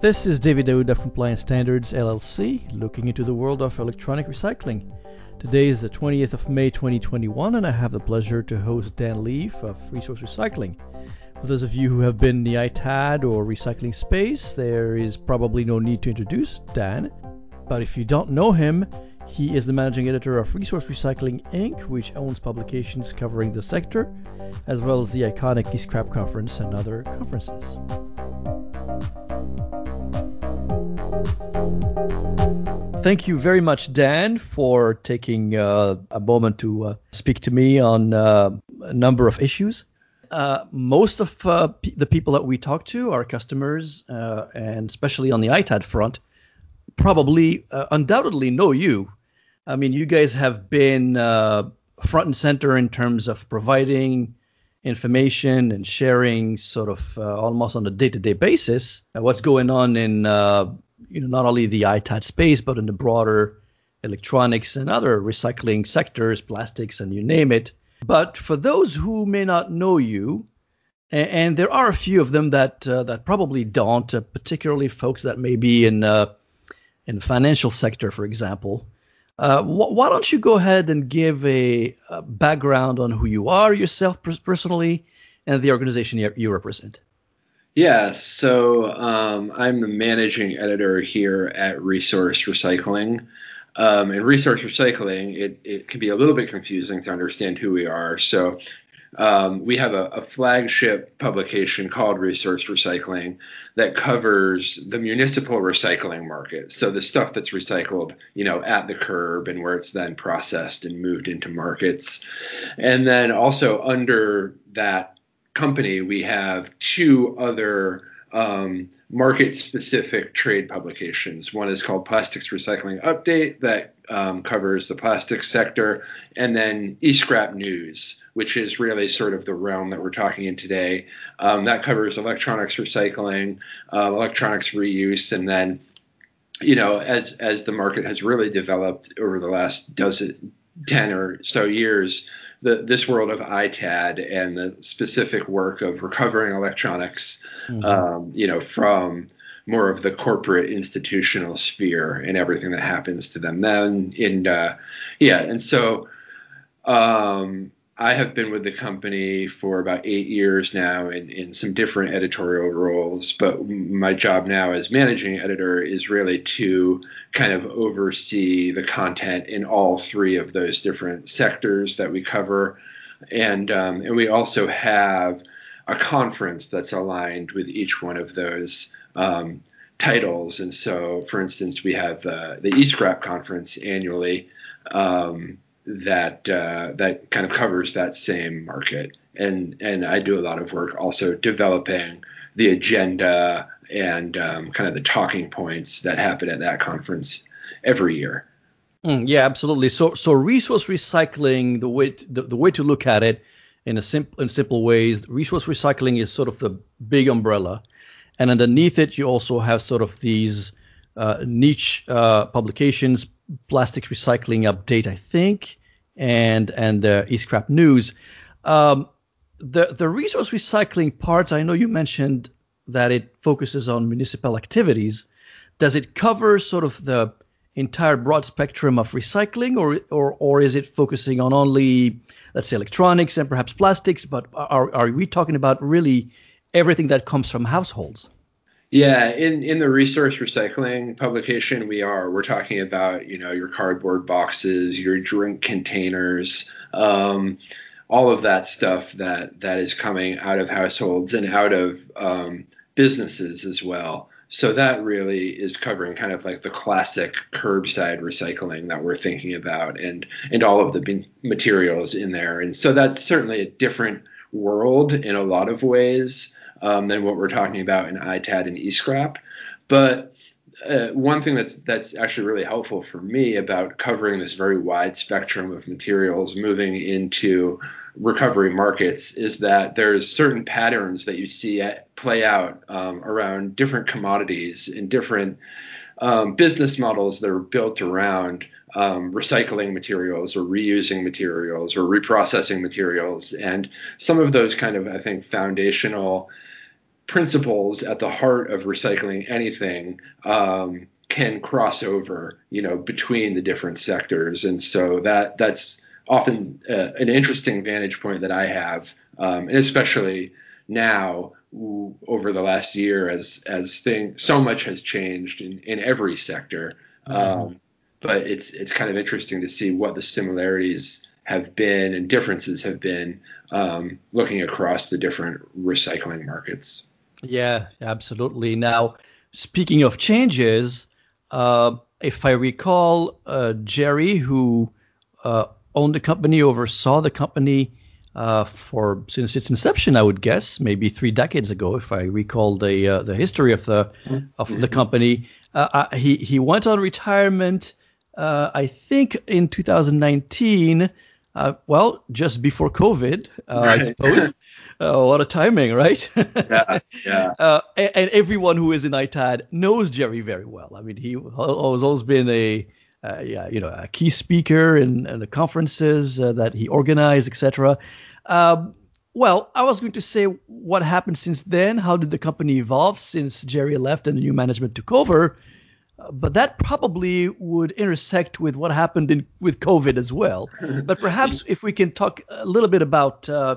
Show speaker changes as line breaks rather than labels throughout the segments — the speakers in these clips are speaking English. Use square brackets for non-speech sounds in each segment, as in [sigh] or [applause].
This is David Daoud from Compliance Standards LLC, looking into the world of electronic recycling. Today is the 20th of May 2021, and I have the pleasure to host Dan Leif of Resource Recycling. For those of you who have been in the ITAD or recycling space, there is probably no need to introduce Dan. But if you don't know him, he is the managing editor of Resource Recycling Inc., which owns publications covering the sector, as well as the iconic e-Scrap Conference and other conferences. Thank you very much, Dan, for taking uh, a moment to uh, speak to me on uh, a number of issues. Uh, most of uh, p- the people that we talk to, our customers, uh, and especially on the ITAD front, probably undoubtedly know you. I mean, you guys have been front and center in terms of providing information and sharing sort of almost on a day-to-day basis what's going on in you know, not only the ITAD space, but in the broader electronics and other recycling sectors, plastics, and you name it. But for those who may not know you, and, and there are a few of them that uh, that probably don't, uh, particularly folks that may be in uh, in the financial sector, for example. Uh, wh- why don't you go ahead and give a, a background on who you are yourself personally and the organization you, you represent?
Yeah, so um, I'm the managing editor here at Resource Recycling. Um, and resource recycling, it, it can be a little bit confusing to understand who we are. So um, we have a, a, flagship publication called Resource Recycling that covers the municipal recycling market. So the stuff that's recycled, you know, at the curb and where it's then processed and moved into markets. And then also under that company, we have two other um, market specific trade publications. One is called Plastics Recycling Update, that um, covers the plastics sector, and then eScrap News, which is really sort of the realm that we're talking in today. Um, that covers electronics recycling, uh, electronics reuse, and then you know, as as the market has really developed over the last dozen, ten or so years, the, this world of ITAD and the specific work of recovering electronics, mm-hmm. um, you know, from more of the corporate institutional sphere and everything that happens to them. Then in uh, yeah, and so um, I have been with the company for about eight years now in, in some different editorial roles, but my job now as managing editor is really to kind of oversee the content in all three of those different sectors that we cover. And, um, and we also have a conference that's aligned with each one of those um, titles. And so, for instance, we have the, the eScrap conference annually. Um, that uh, that kind of covers that same market. And and I do a lot of work also developing the agenda and um, kind of the talking points that happen at that conference every year.
Mm, yeah, absolutely. So so resource recycling, the way to, the, the way to look at it in a simple in simple ways, resource recycling is sort of the big umbrella, and underneath it you also have sort of these uh, niche uh, publications, plastics recycling update, I think, and and the eScrap News. Um, the the resource recycling part, I know you mentioned that it focuses on municipal activities. Does it cover sort of the entire broad spectrum of recycling, or or or is it focusing on only let's say electronics and perhaps plastics? But are are we talking about really everything that comes from households?
Yeah, in in the resource recycling publication, we are we're talking about you know your cardboard boxes, your drink containers, um, all of that stuff that that is coming out of households and out of um, businesses as well. So that really is covering kind of like the classic curbside recycling that we're thinking about, and and all of the materials in there. And so that's certainly a different world in a lot of ways um, than what we're talking about in ITAD and eScrap. But uh, one thing that's that's actually really helpful for me about covering this very wide spectrum of materials moving into recovery markets is that there's certain patterns that you see at, play out um, around different commodities and different um, business models that are built around um, recycling materials or reusing materials or reprocessing materials. And some of those kind of, I think, foundational principles at the heart of recycling anything um, can cross over, you know, between the different sectors. And so that that's often uh, an interesting vantage point that I have, um, and especially now over the last year as as thing so much has changed in, in every sector. Mm-hmm. Um, but it's it's kind of interesting to see what the similarities have been and differences have been um, looking across the different recycling markets.
Yeah, absolutely. Now, speaking of changes, uh, if I recall, uh, Jerry, who uh, owned the company, oversaw the company uh, for since its inception, I would guess, maybe three decades ago, if I recall the uh, the history of the of the company. Uh, he he went on retirement, I think, in 2019. well, just before COVID, right. I suppose. [laughs] Uh, what a timing, right?
yeah, yeah. [laughs] Uh,
and, and, everyone who is in ITAD knows Jerry very well. I mean, he has always been a, uh, yeah, you know, a key speaker in, in the conferences uh, that he organized, etc. Um, well, I was going to say what happened since then. How did the company evolve since Jerry left and the new management took over? Uh, but that probably would intersect with what happened in, with COVID as well. but perhaps [laughs] if we can talk a little bit about uh,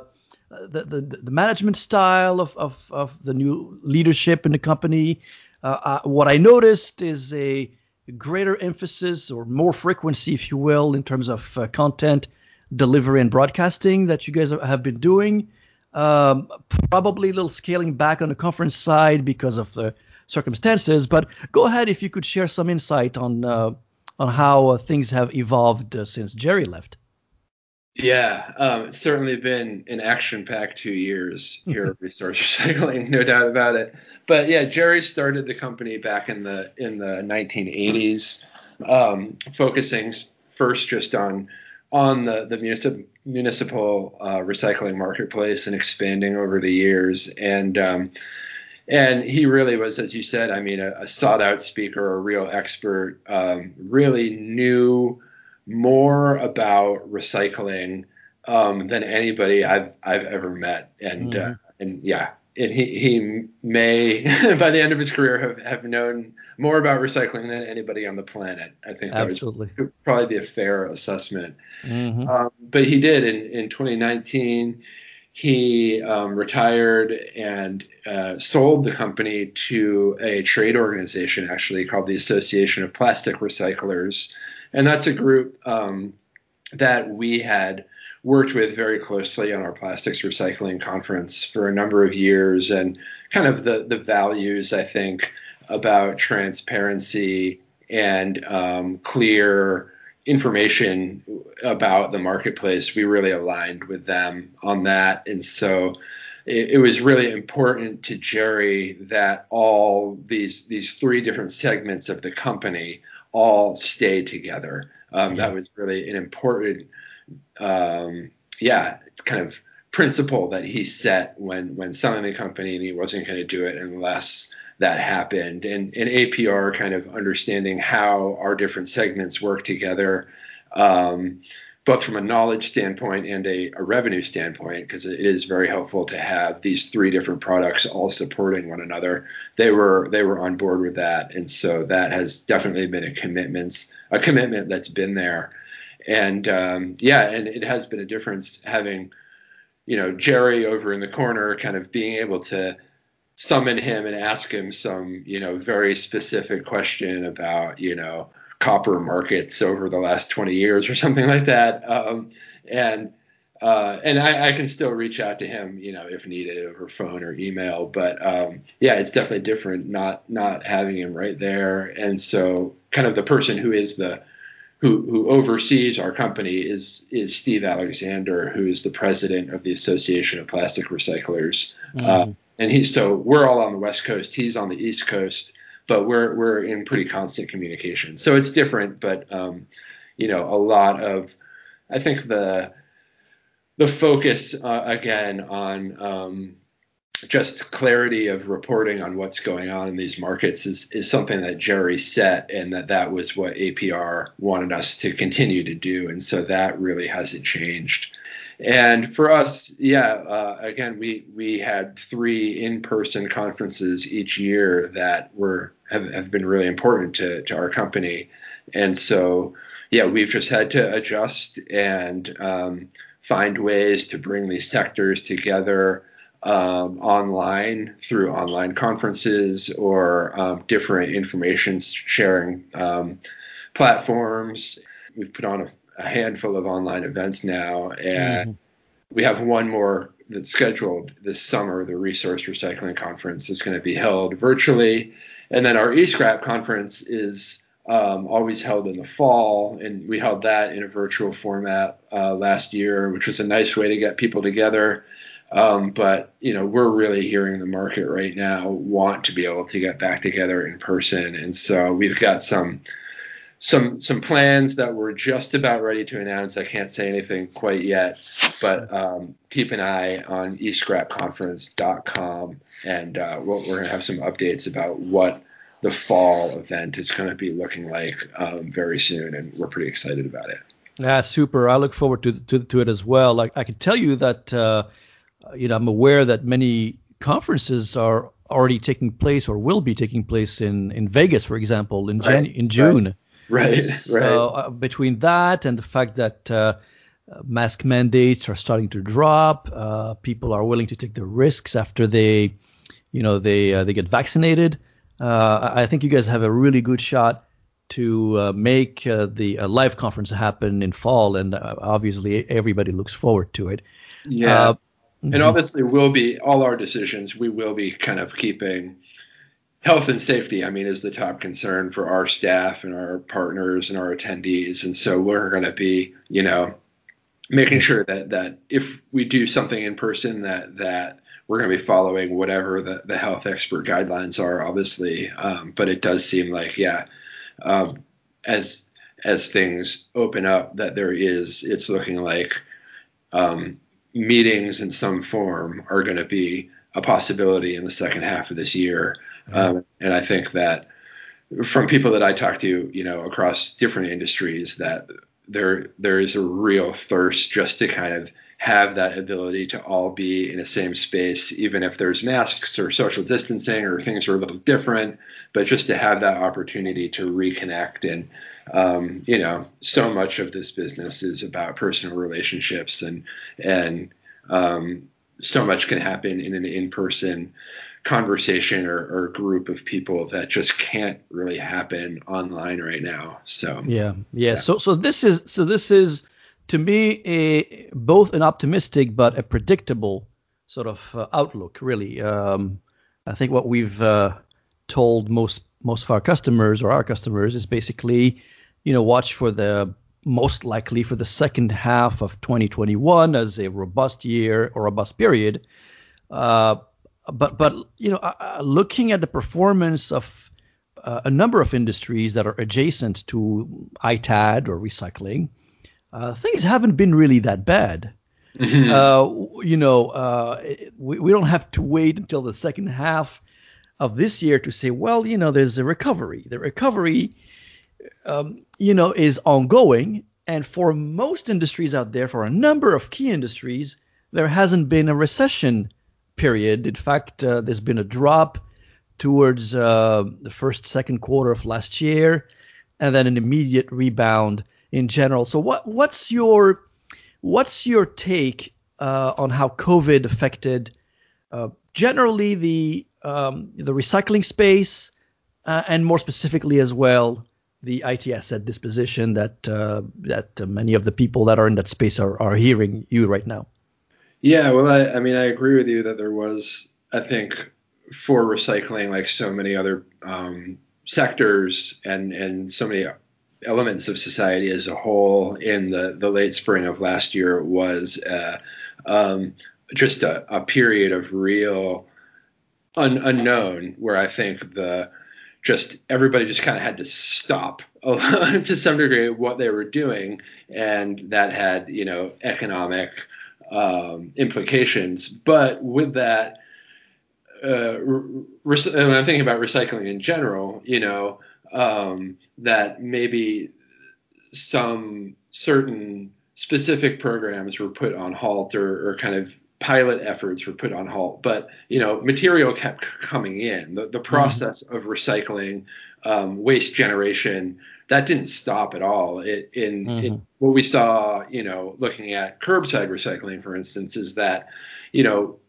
the, the, the management style of, of, of the new leadership in the company. Uh, uh, what I noticed is a greater emphasis or more frequency, if you will, in terms of uh, content delivery and broadcasting that you guys have been doing. Um, probably a little scaling back on the conference side because of the circumstances. But go ahead if you could share some insight on uh, on how uh, things have evolved since Jerry left.
Yeah, um, it's certainly been an action-packed two years [laughs] here at Resource Recycling, no doubt about it. But yeah, Jerry started the company back in the in the 1980s, um, focusing first just on on the the municipal municipal uh, recycling marketplace and expanding over the years. And um, and he really was, as you said, I mean, a, a sought-out speaker, a real expert, um, really knew more about recycling um, than anybody I've I've ever met, and mm-hmm. uh, and yeah, and he he may [laughs] by the end of his career have, have known more about recycling than anybody on the planet. I think that
Absolutely.
would probably be a fair assessment.
Mm-hmm.
Um, but he did in in 2019. He um, retired and uh, sold the company to a trade organization, actually called the Association of Plastic Recyclers and that's a group um, that we had worked with very closely on our plastics recycling conference for a number of years, and kind of the the values I think about transparency and um, clear information about the marketplace. We really aligned with them on that, and so it, it, was really important to Jerry that all these these three different segments of the company all stay together. Um, that was really an important, um, yeah, kind of principle that he set when when selling the company, and he wasn't going to do it unless that happened. And, and APR kind of understanding how our different segments work together. Um, both from a knowledge standpoint and a, a revenue standpoint, because it is very helpful to have these three different products all supporting one another. They were they were on board with that, and so that has definitely been a commitment a commitment that's been there, and um, yeah, and it has been a difference having, you know, Jerry over in the corner, kind of being able to summon him and ask him some you know very specific question about you know copper markets over the last 20 years or [laughs] something like that. Um, and uh, and I, I, can still reach out to him, you know, if needed over phone or email. But um, yeah, it's definitely different not not having him right there. And so, kind of the person who is the who who oversees our company is is Steve Alexander, who is the president of the Association of Plastic Recyclers. Mm-hmm. Uh, and he's so we're all on the West Coast. He's on the East Coast but we're we're in pretty constant communication. So it's different, but um, you know, a lot of I think the the focus uh, again on um, just clarity of reporting on what's going on in these markets is, is something that Jerry set and that that was what APR wanted us to continue to do. And so that really hasn't changed. And for us, yeah, uh, again, we we had three in-person conferences each year that were have, have been really important to, to our company. And so, yeah, we've just had to adjust and um, find ways to bring these sectors together um, online through online conferences or um, different information sharing um, platforms. We've put on a, a, handful of online events now, and mm-hmm. we have one more that's scheduled this summer. The Resource Recycling Conference is going to be held virtually, and then our eScrap conference is um, always held in the fall, and we held that in a virtual format uh, last year, which was a nice way to get people together. Um, but you know, we're really hearing the market right now want to be able to get back together in person, and so we've got some some some plans that we're just about ready to announce. I can't say anything quite yet, but um, keep an eye on escrapconference.com, and uh, we're, going to have some updates about what the fall event is going to be looking like um, very soon, and we're pretty excited about it.
Yeah, super. I look forward to to, to it as well. Like I can tell you that. Uh, you know, I'm aware that many conferences are already taking place or will be taking place in, in Vegas, for example, in Jan- in June.
Right. [laughs] Right.
So uh, between that and the fact that uh, mask mandates are starting to drop, uh, people are willing to take the risks after they, you know, they uh, they get vaccinated. Uh, I think you guys have a really good shot to uh, make the live conference happen in fall, and obviously everybody looks forward to it.
Yeah. Mm-hmm. And obviously, we'll be all our decisions. We will be kind of keeping health and safety. I mean, is the top concern for our staff and our partners and our attendees. And so we're going to be, you know, making sure that that if we do something in person, that that we're going to be following whatever the, the health expert guidelines are, obviously. Um, but it does seem like, yeah, um, as as things open up, that there is, it's looking like um, meetings in some form are going to be a possibility in the second half of this year. Um, and I think that from people that I talk to, you know, across different industries, that there there is a real thirst just to kind of have that ability to all be in the same space, even if there's masks or social distancing or things are a little different, but just to have that opportunity to reconnect. And um, you know, so much of this business is about personal relationships and and um, so much can happen in an in-person conversation or, or, group of people that just can't really happen online right now. So
yeah, yeah. yeah. So so this is so this is to me a both an optimistic but a predictable sort of uh, outlook. Really, um, I think what we've uh, told most most of our customers or our customers is basically you know, watch for the most likely for the second half of 2021 as a robust year or robust period. Uh, but but you know, uh, uh looking at the performance of uh, a number of industries that are adjacent to ITAD or recycling, uh, things haven't been really that bad. Mm-hmm. Uh, you know, we, we don't have to wait until the second half of this year to say, well, you know, there's a recovery. The recovery um, you know, is ongoing. And for most industries out there, for a number of key industries, there hasn't been a recession period. In fact, uh, there's been a drop towards uh, the first, second quarter of last year, and then an immediate rebound in general. So, what what's your what's your take uh, on how COVID affected uh, generally the um, the recycling space, uh, and more specifically as well the IT asset disposition that uh, that many of the people that are in that space are, are hearing you right now.
Yeah, well, I, I mean, I agree with you that there was, I think, for recycling, like so many other um, sectors and and so many elements of society as a whole in the the late spring of last year was uh, um, just a, a, period of real un, unknown where I think the just everybody just kind of had to stop [laughs] to some degree what they were doing, and that had you know economic um, implications. But with that, uh, and I'm thinking about recycling in general, you know, um, that maybe some certain specific programs were put on halt or, or kind of pilot efforts were put on halt, but you know, material kept coming in. The, the mm-hmm. process mm-hmm. of recycling, um, waste generation, that didn't stop at all. It, in, mm-hmm. in, what we saw, you know, looking at curbside recycling, for instance, is that, you know,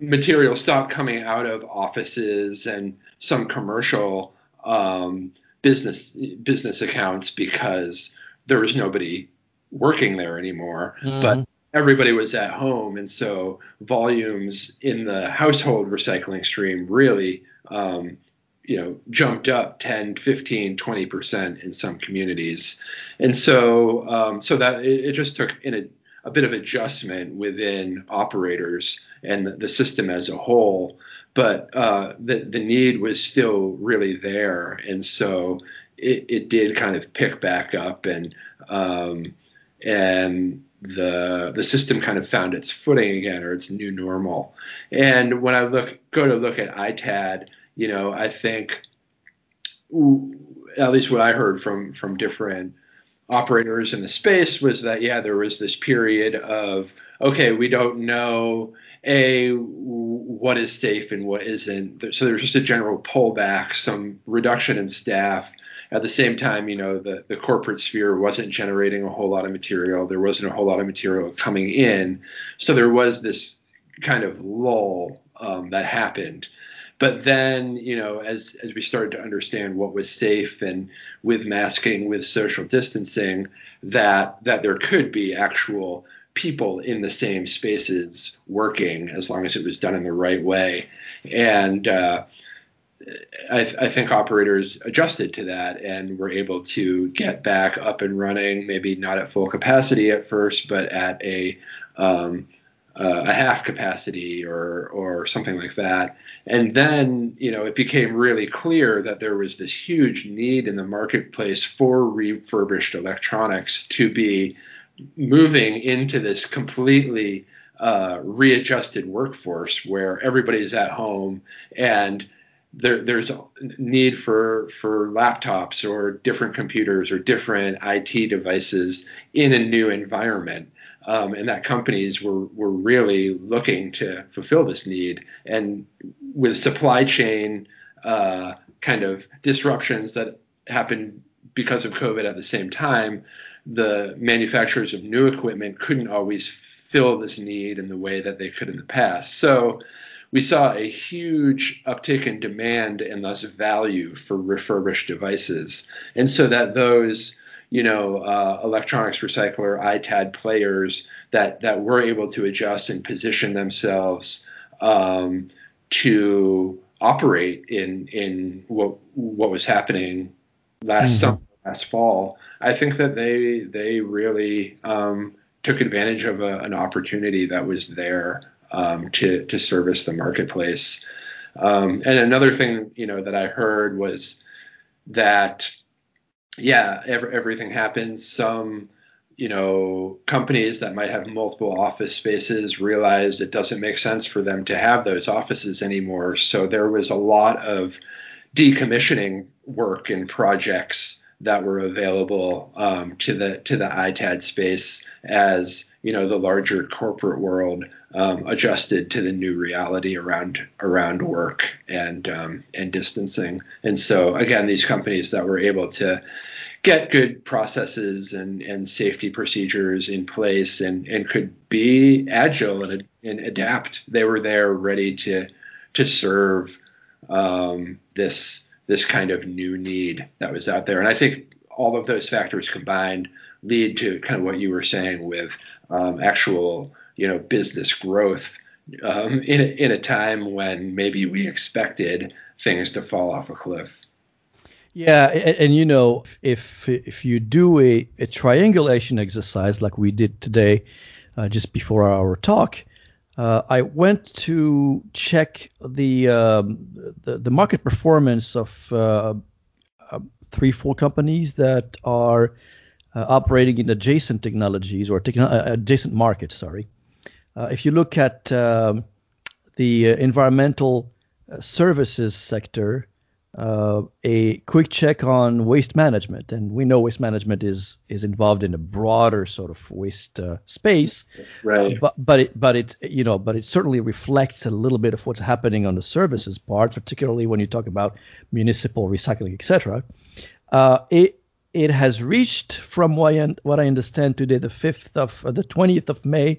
material stopped coming out of offices and some commercial um, business business accounts because there was nobody working there anymore. Mm-hmm. But everybody was at home, and so volumes in the household recycling stream really, um, you know, jumped up 10, 15, 20 percent in some communities, and so um, so that it, it, just took in a, a bit of adjustment within operators and the, the system as a whole, but uh, the the need was still really there, and so it, it did kind of pick back up and um, and the the system kind of found its footing again or its new normal. And when I look go to look at ITAD, you know, I think at least what I heard from from different operators in the space was that yeah, there was this period of okay, we don't know a what is safe and what isn't. So there's just a general pullback, some reduction in staff, at the same time, you know, the, the corporate sphere wasn't generating a whole lot of material. There wasn't a whole lot of material coming in. So there was this kind of lull um, that happened. But then, you know, as as we started to understand what was safe and with masking, with social distancing, that that there could be actual people in the same spaces working as long as it was done in the right way. And uh, I, I, think operators adjusted to that and were able to get back up and running, maybe not at full capacity at first, but at a um, uh, a half capacity or or something like that. And then you know it became really clear that there was this huge need in the marketplace for refurbished electronics to be moving into this completely uh, readjusted workforce where everybody's at home and there, there's a need for for laptops or different computers or different IT devices in a new environment, um, and that companies were were really looking to fulfill this need. And with supply chain uh, kind of disruptions that happened because of COVID at the same time, the manufacturers of new equipment couldn't always fill this need in the way that they could in the past. So we saw a huge uptick in demand and thus value for refurbished devices. And so that those, you know, uh, electronics recycler, ITAD players that, that were able to adjust and position themselves um, to operate in, in what, what was happening last mm-hmm. summer, last fall, I think that they, they really um, took advantage of a, an opportunity that was there um, to to service the marketplace. Um, and another thing, you know, that I heard was that, yeah, every, everything happens. Some, you know, companies that might have multiple office spaces realized it doesn't make sense for them to have those offices anymore. So there was a lot of decommissioning work and projects that were available um, to the to the ITAD space as you know the larger corporate world um, adjusted to the new reality around around work and um, and distancing. And so again, these companies that were able to get good processes and, and safety procedures in place and, and could be agile and, and adapt. They were there ready to to serve um, this this kind of new need that was out there. And I think all of those factors combined lead to kind of what you were saying with um, actual you know business growth um, in a, in a time when maybe we expected things to fall off a cliff.
Yeah, and, and you know if if you do a, a triangulation exercise like we did today, uh, just before our talk, uh, I went to check the um, the, the, market performance of uh, uh three four companies that are operating in adjacent technologies or techn- uh, adjacent markets. Sorry, uh, if you look at um, the environmental services sector, uh, a quick check on waste management, and we know waste management is is involved in a broader sort of waste uh, space.
Right.
Uh, but but it but it you know but it certainly reflects a little bit of what's happening on the services part, particularly when you talk about municipal recycling, etc. Uh, it it has reached, from what I, what I understand today, the 5th of uh, the 20th of May,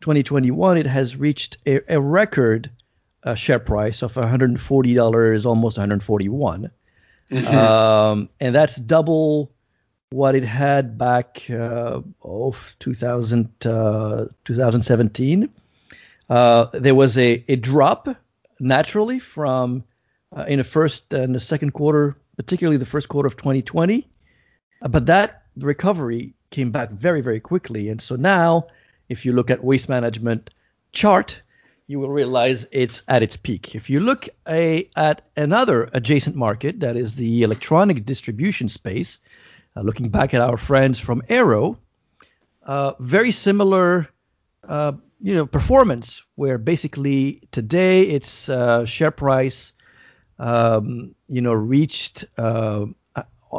2021, it has reached a, a record uh, share price of $140, almost 141, mm-hmm. um, and that's double what it had back uh, oh 2000 uh, 2017. Uh, there was a, a drop naturally from uh, in the first and the second quarter, particularly the first quarter of 2020, uh, but that recovery came back very very quickly, and so now if you look at waste management chart you will realize it's at its peak. If you look a, at another adjacent market, that is the electronic distribution space, uh, looking back at our friends from Arrow, uh, very similar, uh, you know, performance. Where basically today its uh, share price, um, you know, reached uh,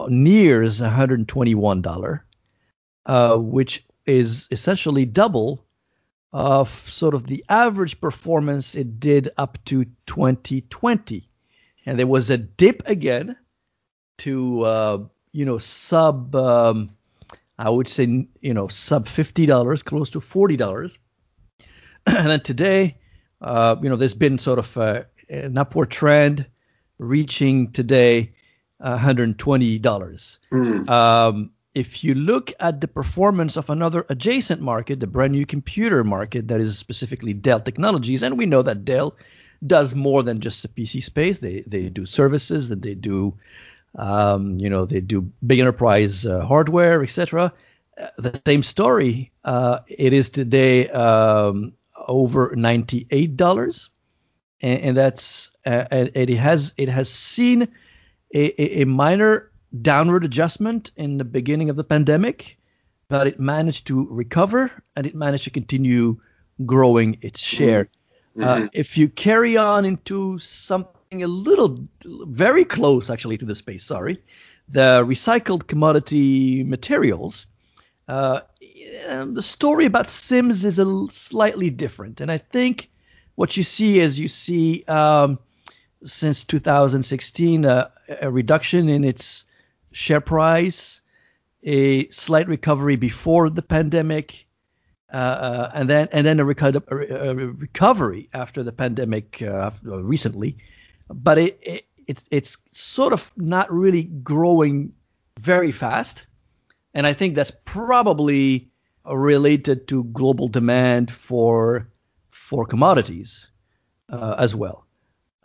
nears 121 dollar, uh, which is essentially double of sort of the average performance it did up to 2020. And there was a dip again to, uh, you know, sub, um, I would say, you know, sub $50, close to $40. [clears throat] and then today, uh, you know, there's been sort of a, an upward trend reaching today $120. Mm. Um, if you look at the performance of another adjacent market, the brand new computer market that is specifically Dell Technologies, and we know that Dell does more than just the PC space. They they do services, that they do, um, you know, they do big enterprise uh, hardware, etc. Uh, the same story. Uh, it is today um, over ninety eight dollars, and, and, that's uh, and it has it has seen a, a minor downward adjustment in the beginning of the pandemic, but it managed to recover and it managed to continue growing its share. Mm-hmm. Uh, if you carry on into something a little, very close actually to the space, sorry, the recycled commodity materials, uh, the story about Sims is a slightly different. And I think what you see is you see um, since 2016 uh, a reduction in its share price, a slight recovery before the pandemic, uh, uh and then and then a, reco- a, recovery after the pandemic uh, recently, but it, it it's it's sort of not really growing very fast, and I think that's probably related to global demand for for commodities uh, as well.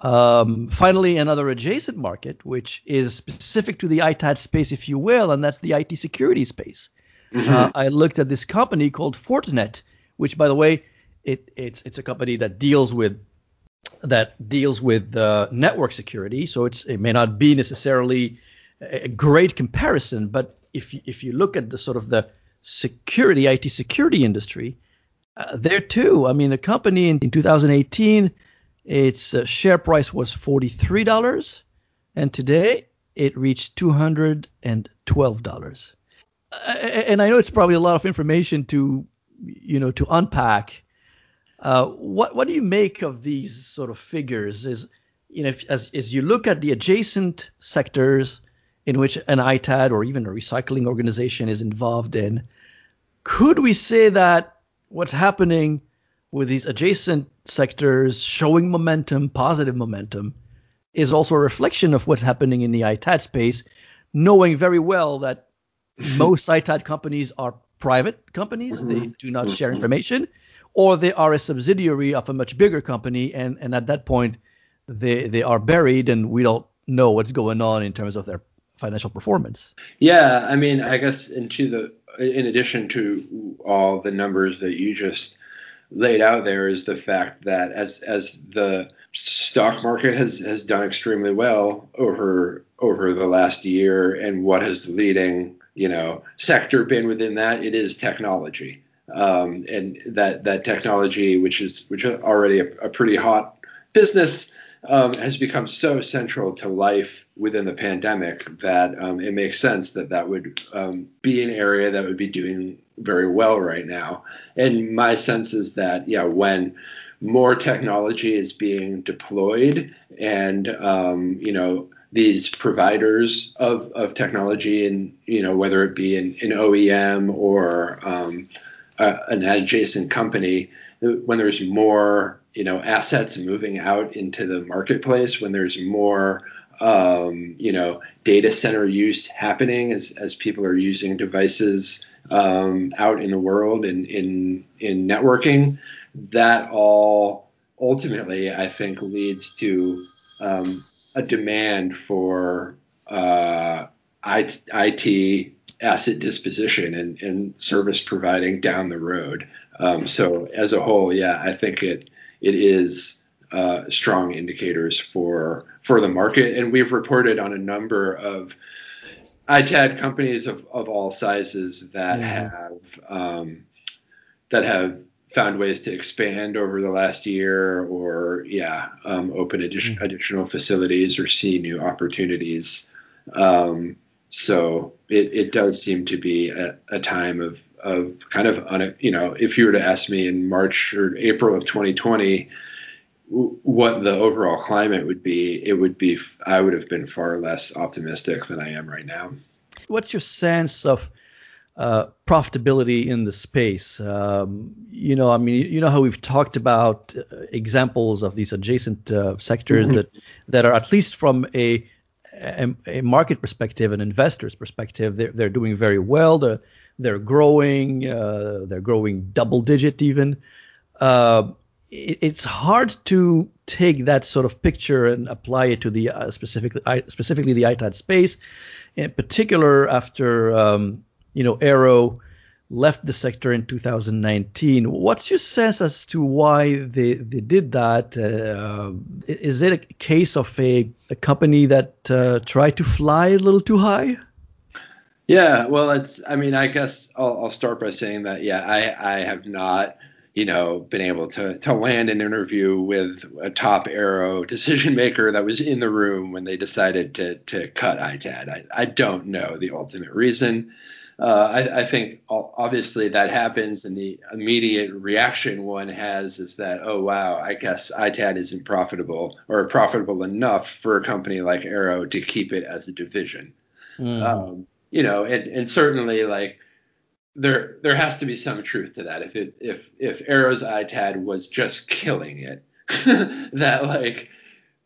Um, finally, another adjacent market, which is specific to the ITAD space, if you will, and that's the IT security space. Mm-hmm. Uh, I looked at this company called Fortinet, which, by the way, it, it's it's a company that deals with that deals with uh, network security. So it's it may not be necessarily a great comparison, but if you, if you look at the sort of the security IT security industry, uh, there too. I mean, the company in, in 2018 its uh, share price was $43, and today it reached $212. Uh, and I know it's probably a lot of information to, you know, to unpack. Uh, what what do you make of these sort of figures? Is you know, if, as as you look at the adjacent sectors in which an ITAD or even a recycling organization is involved in, could we say that what's happening with these adjacent sectors showing momentum, positive momentum, is also a reflection of what's happening in the ITAD space, knowing very well that [laughs] most ITAD companies are private companies, mm-hmm. they do not share mm-hmm. information, or they are a subsidiary of a much bigger company, and, and at that point, they, they are buried and we don't know what's going on in terms of their financial performance.
Yeah, I mean, I guess into the in addition to all the numbers that you just laid out there is the fact that as as the stock market has has done extremely well over over the last year, and what has the leading you know sector been within that? It is technology, um, and that that technology, which is which is already a, a pretty hot business. Um, has become so central to life within the pandemic that um, it makes sense that that would um, be an area that would be doing very well right now. And my sense is that, yeah, when more technology is being deployed and, um, you know, these providers of, of technology and, you know, whether it be an, an OEM or um, uh, an adjacent company, when there's more you know assets moving out into the marketplace, when there's more um, you know data center use happening as as people are using devices um, out in the world and in in networking, that all ultimately I think leads to um, a demand for uh, IT asset disposition and, and service providing down the road. Um, so as a whole, yeah, I think it it is uh, strong indicators for for the market, and we've reported on a number of ITAD companies of, of all sizes that mm-hmm. have um, that have found ways to expand over the last year, or yeah, um, open addition, mm-hmm. additional facilities or see new opportunities. Um, so it, it does seem to be a, a time of, of kind of, un, you know, if you were to ask me in March or April of 2020, what the overall climate would be, it would be, I would have been far less optimistic than I am right now.
What's your sense of uh, profitability in the space? Um, you know, I mean, you know how we've talked about uh, examples of these adjacent uh, sectors [laughs] that that are at least from a a, a market perspective, an investor's perspective, they're, they're doing very well. They're, they're growing. Uh, they're growing double digit even. Uh, it, it's hard to take that sort of picture and apply it to the uh, specifically specifically the ITAD space, in particular after um, you know Arrow left the sector in 2019. What's your sense as to why they, they did that? Uh, is it a case of a, a company that uh, tried to fly a little too high?
Yeah, well, it's. I mean, I guess I'll, I'll start by saying that. Yeah, I I have not, you know, been able to to land an interview with a top Arrow decision maker that was in the room when they decided to to cut ITAD. I I don't know the ultimate reason uh, I, I, think obviously that happens, and the immediate reaction one has is that, oh wow, I guess ITAD isn't profitable or profitable enough for a company like Arrow to keep it as a division. Mm. Um, you know, and, and certainly like there there has to be some truth to that. If it if if Arrow's ITAD was just killing it, [laughs] that like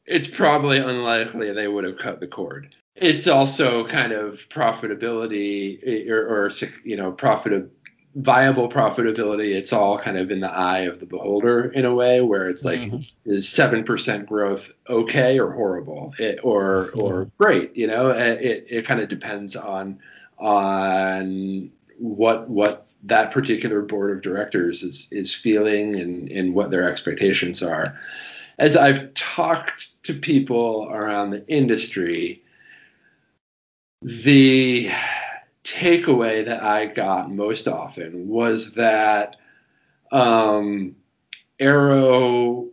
it's probably unlikely they would have cut the cord it's also kind of profitability eh, or, or you know profit viable profitability it's all kind of in the eye of the beholder in a way where it's like mm-hmm. is 7% growth okay or horrible it, or or mm-hmm. great you know it, it kind of depends on on what what that particular board of directors is is feeling and and what their expectations are as i've talked to people around the industry the takeaway that I got most often was that um, Arrow,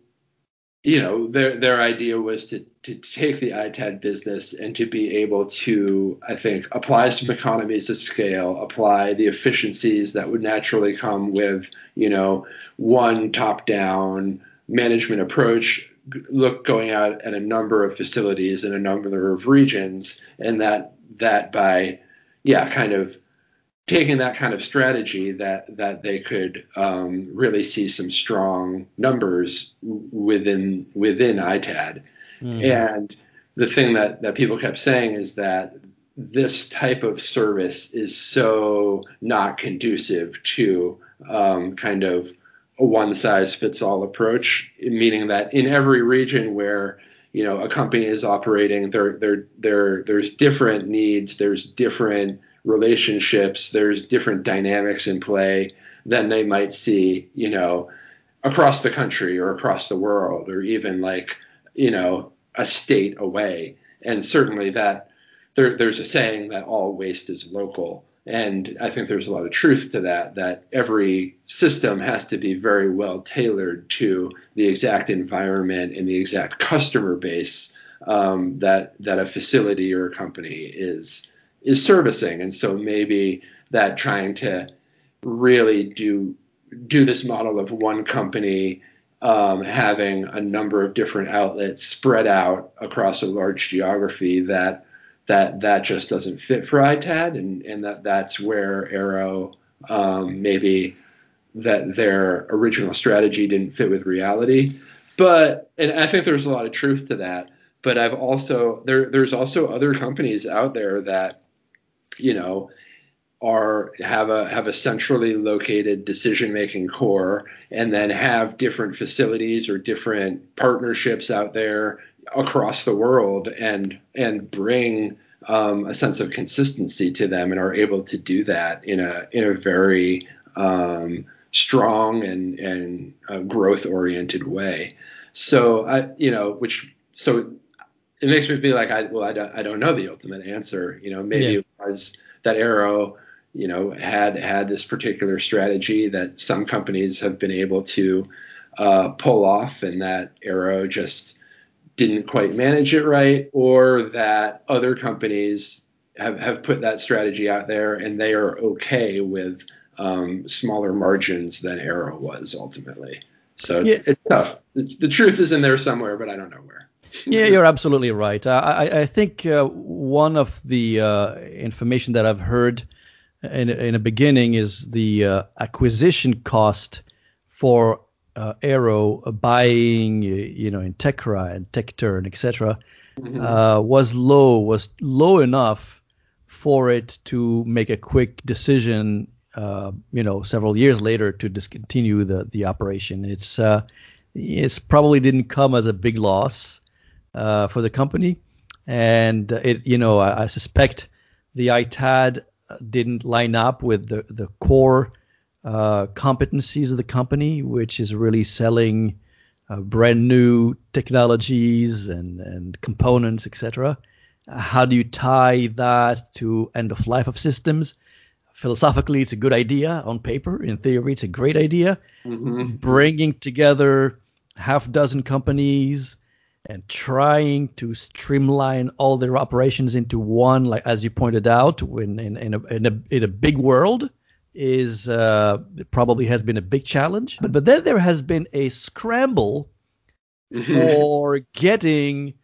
you know, their their idea was to to take the ITAD business and to be able to, I think, apply some economies of scale, apply the efficiencies that would naturally come with, you know, one top-down management approach look going out at a number of facilities in a number of regions and that that by yeah kind of taking that kind of strategy that that they could um, really see some strong numbers within within ITAD. Mm. And the thing that that people kept saying is that this type of service is so not conducive to um, kind of a one size fits all approach, meaning that in every region where you know a company is operating there there there there's different needs there's different relationships there's different dynamics in play than they might see you know across the country or across the world or even like you know a state away. And certainly that there, there's a saying that all waste is local and I think there's a lot of truth to that, that every system has to be very well tailored to the exact environment and the exact customer base um, that, that a facility or a company is, is servicing. And so maybe that trying to really do, do this model of one company um, having a number of different outlets spread out across a large geography that that that just doesn't fit for ITAD, and and that that's where Arrow um, maybe that their original strategy didn't fit with reality. But and I think there's a lot of truth to that. But I've also there there's also other companies out there that you know are have a have a centrally located decision making core and then have different facilities or different partnerships out there across the world and and bring um, a sense of consistency to them and are able to do that in a in a very um, strong and and uh, growth oriented way. So I you know which so it makes me feel like I well I don't, I don't know the ultimate answer. You know maybe yeah. it was that arrow you know had had this particular strategy that some companies have been able to uh, pull off and that arrow just didn't quite manage it right, or that other companies have, have put that strategy out there and they are okay with um, smaller margins than Arrow was ultimately. So it's, yeah. it's tough. The, the, truth is in there somewhere, but I don't know where.
yeah, you're absolutely right. I, I think uh, one of the uh, information that I've heard in, in the beginning is the uh, acquisition cost for uh, Arrow buying, you know, Intechra and TechTurn, etc., mm-hmm. uh, was low, was low enough for it to make a quick decision, uh, you know, several years later to discontinue the the operation. It's uh, it's probably didn't come as a big loss uh, for the company, and it, you know, I, I suspect the ITAD didn't line up with the the core uh, competencies of the company, which is really selling uh, brand new technologies and, and components, etc. How do you tie that to end of life of systems? Philosophically, it's a good idea on paper. In theory, it's a great idea. Mm-hmm. Bringing together half dozen companies and trying to streamline all their operations into one, like as you pointed out, in, in, in, a, in, a, in a big world is uh, probably has been a big challenge. But, but then there has been a scramble mm-hmm. for getting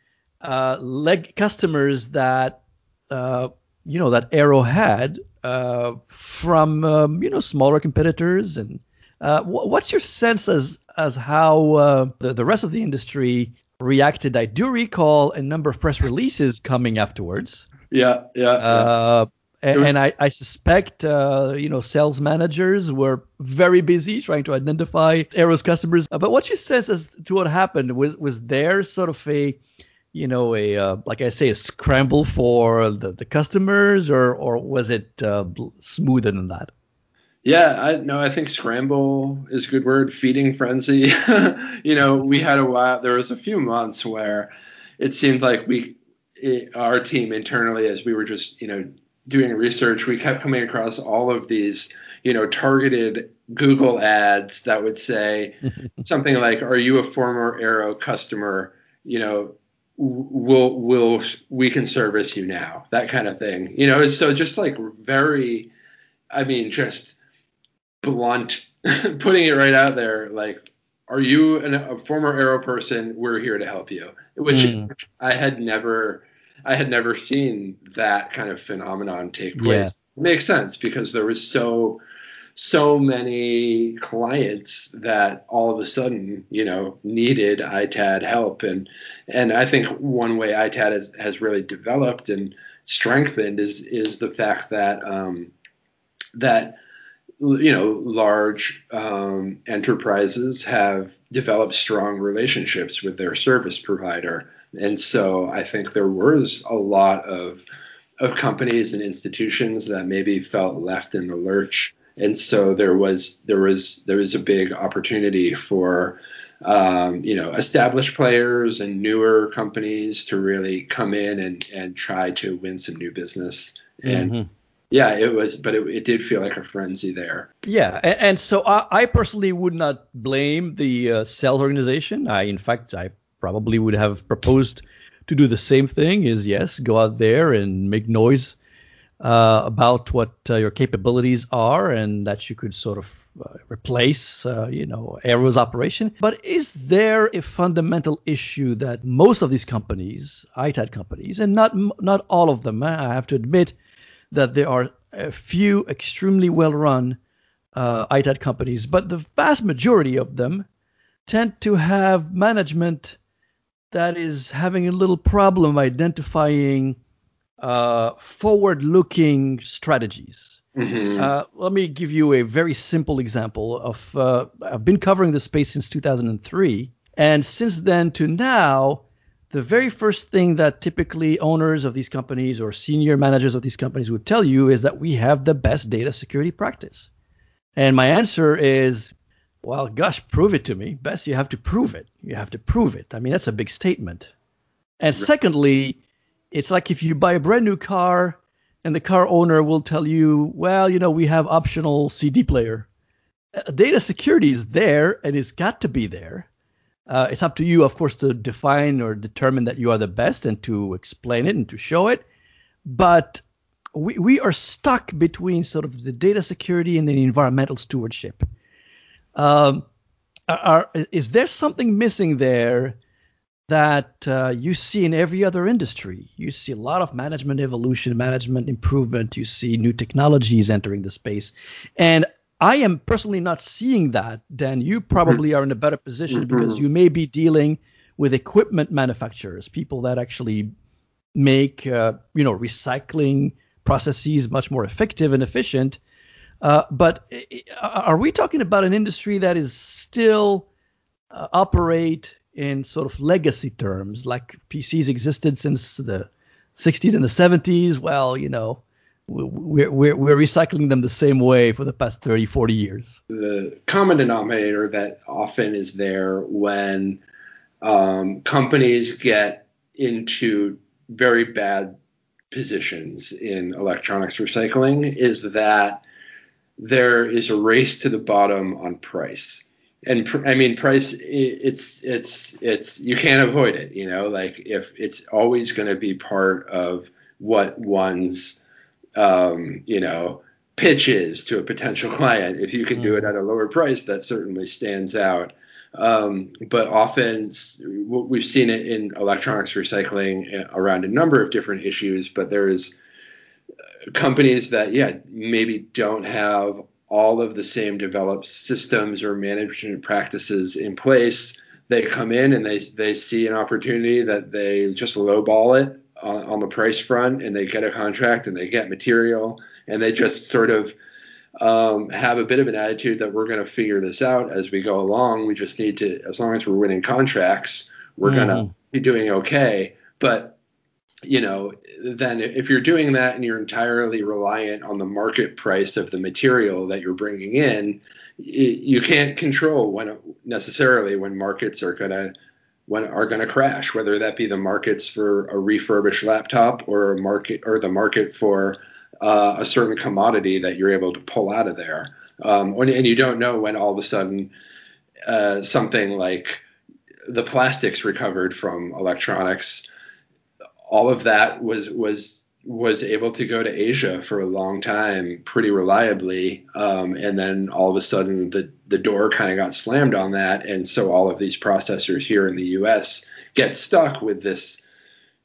uh, leg customers that uh, you know that Arrow had uh, from um, you know smaller competitors. And uh, what's your sense as as how uh, the, the rest of the industry reacted? I do recall a number of press releases coming afterwards.
Yeah, yeah. yeah
and, and I, I, suspect uh, you know sales managers were very busy trying to identify Arrow's customers. Uh, but what you says as to what happened was was there sort of a you know a uh, like I say a scramble for the, the customers or or was it uh, smoother than that?
Yeah, I no, I think scramble is a good word. Feeding frenzy. [laughs] you know, we had a while. There was a few months where it seemed like we, it, our team internally, as we were just you know doing research, we kept coming across all of these, you know, targeted Google ads that would say [laughs] something like, "Are you a former Arrow customer? You know, will will we can service you now?" That kind of thing. You know, so just like very, I mean, just blunt, [laughs] putting it right out there, like. Are you an, a former Arrow person? We're here to help you. Which mm. I had never I had never seen that kind of phenomenon take place. Yeah. It makes sense because there was so so many clients that all of a sudden, you know, needed ITAD help. And and I think one way ITAD has, has really developed and strengthened is is the fact that um, that you know large um, enterprises have developed strong relationships with their service provider and so I think there was a lot of of companies and institutions that maybe felt left in the lurch. And so there was there was there was a big opportunity for um, you know established players and newer companies to really come in and and try to win some new business. And mm-hmm. Yeah, it was, but it, it did feel like a frenzy there.
Yeah, and, and so I, I, personally would not blame the uh, sales organization. I, in fact, I probably would have proposed to do the same thing. Is yes, go out there and make noise uh, about what uh, your capabilities are, and that you could sort of uh, replace, uh, you know, Arrow's operation. But is there a fundamental issue that most of these companies, ITAD companies, and not not all of them, I have to admit that there are a few extremely well-run uh, ITAD companies, but the vast majority of them tend to have management that is having a little problem identifying uh, forward-looking strategies. Mm-hmm. Uh, let me give you a very simple example of uh, I've been covering this space since 2003, and since then to now, the very first thing that typically owners of these companies or senior managers of these companies would tell you is that we have the best data security practice. And my answer is, well, gosh, prove it to me. Best, you have to prove it. You have to prove it. I mean, that's a big statement. And secondly, it's like if you buy a brand new car and the car owner will tell you, well, you know, we have optional CD player. Uh, data security is there and it's got to be there. Uh, it's up to you, of course, to define or determine that you are the best and to explain it and to show it. But we, we are stuck between sort of the data security and the environmental stewardship. Um, are, is there something missing there that uh, you see in every other industry? You see a lot of management evolution, management improvement. You see new technologies entering the space, and I am personally not seeing that. Dan, you probably mm-hmm. are in a better position mm-hmm. because you may be dealing with equipment manufacturers, people that actually make uh, you know recycling processes much more effective and efficient. Uh, but are we talking about an industry that is still uh, operate in sort of legacy terms, like PCs existed since the 60s and the 70s? Well, you know, we're, we're, we're recycling them the same way for the past 30, 40 years.
The common denominator that often is there when um, companies get into very bad positions in electronics recycling is that there is a race to the bottom on price. And pr- I mean, price, it's, it's, it's, you can't avoid it, you know, like if it's always going to be part of what one's, um, you know, pitches to a potential [laughs] client. If you can do it mm-hmm. at a lower price, that certainly stands out. Um, but often we've seen it in electronics recycling around a number of different issues, but there's companies that, yeah, maybe don't have all of the same developed systems or management practices in place. They come in and they, they see an opportunity that they just lowball it on, on the price front and they get a contract and they get material and they just sort of um, have a bit of an attitude that we're going to figure this out as we go along. We just need to, as long as we're winning contracts, we're mm. going to be doing okay. But you know, then if you're doing that and you're entirely reliant on the market price of the material that you're bringing in, you can't control when necessarily when markets are to when are to crash, whether that be the markets for a refurbished laptop or a market or the market for uh, a certain commodity that you're able to pull out of there. Um, and you don't know when all of a sudden uh, something like the plastics recovered from electronics, all of that was was was able to go to Asia for a long time pretty reliably, um, and then all of a sudden the the door kind of got slammed on that, and so all of these processors here in the U.S. get stuck with this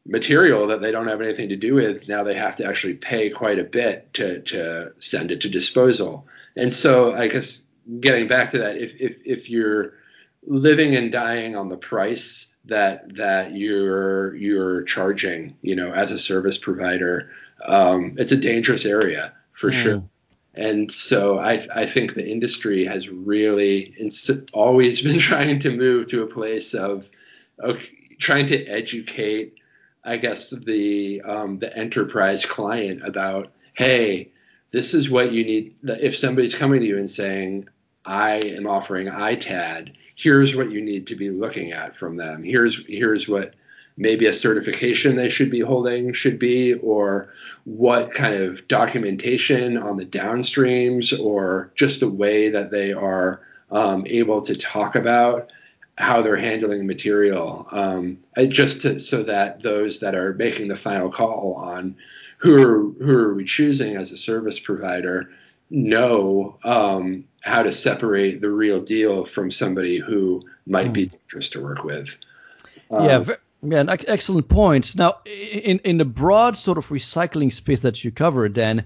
material that they don't have anything to do with. Now they have to actually pay quite a bit to to send it to disposal, and so I guess getting back to that, if if if you're living and dying on the price that that you're you're charging, you know, as a service provider, um, it's a dangerous area for mm. sure. And so I, I think the industry has really ins- always [laughs] been trying to move to a place of, of trying to educate, I guess, the um, the enterprise client about, hey, this is what you need. If somebody's coming to you and saying, I am offering ITAD, here's what you need to be looking at from them. Here's here's what maybe a certification they should be holding should be, or what kind of documentation on the downstreams, or just the way that they are um, able to talk about how they're handling material, um, just to, so that those that are making the final call on who are, who are we choosing as a service provider know um, how to separate the real deal from somebody who might be hmm. dangerous to work with.
Um, yeah, yeah, excellent points. Now, in in the broad sort of recycling space that you cover, Dan,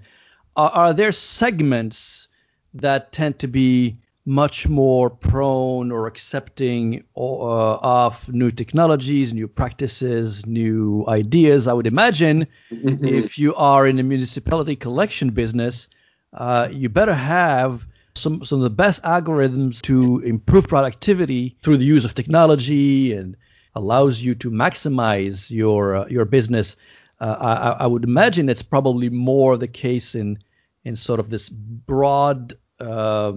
are, are there segments that tend to be much more prone or accepting uh, of new technologies, new practices, new ideas. I would imagine mm-hmm. if you are in the municipality collection business, uh, you better have some some of the best algorithms to improve productivity through the use of technology and allows you to maximize your uh, your business. Uh, I, I, would imagine it's probably more the case in in sort of this broad uh,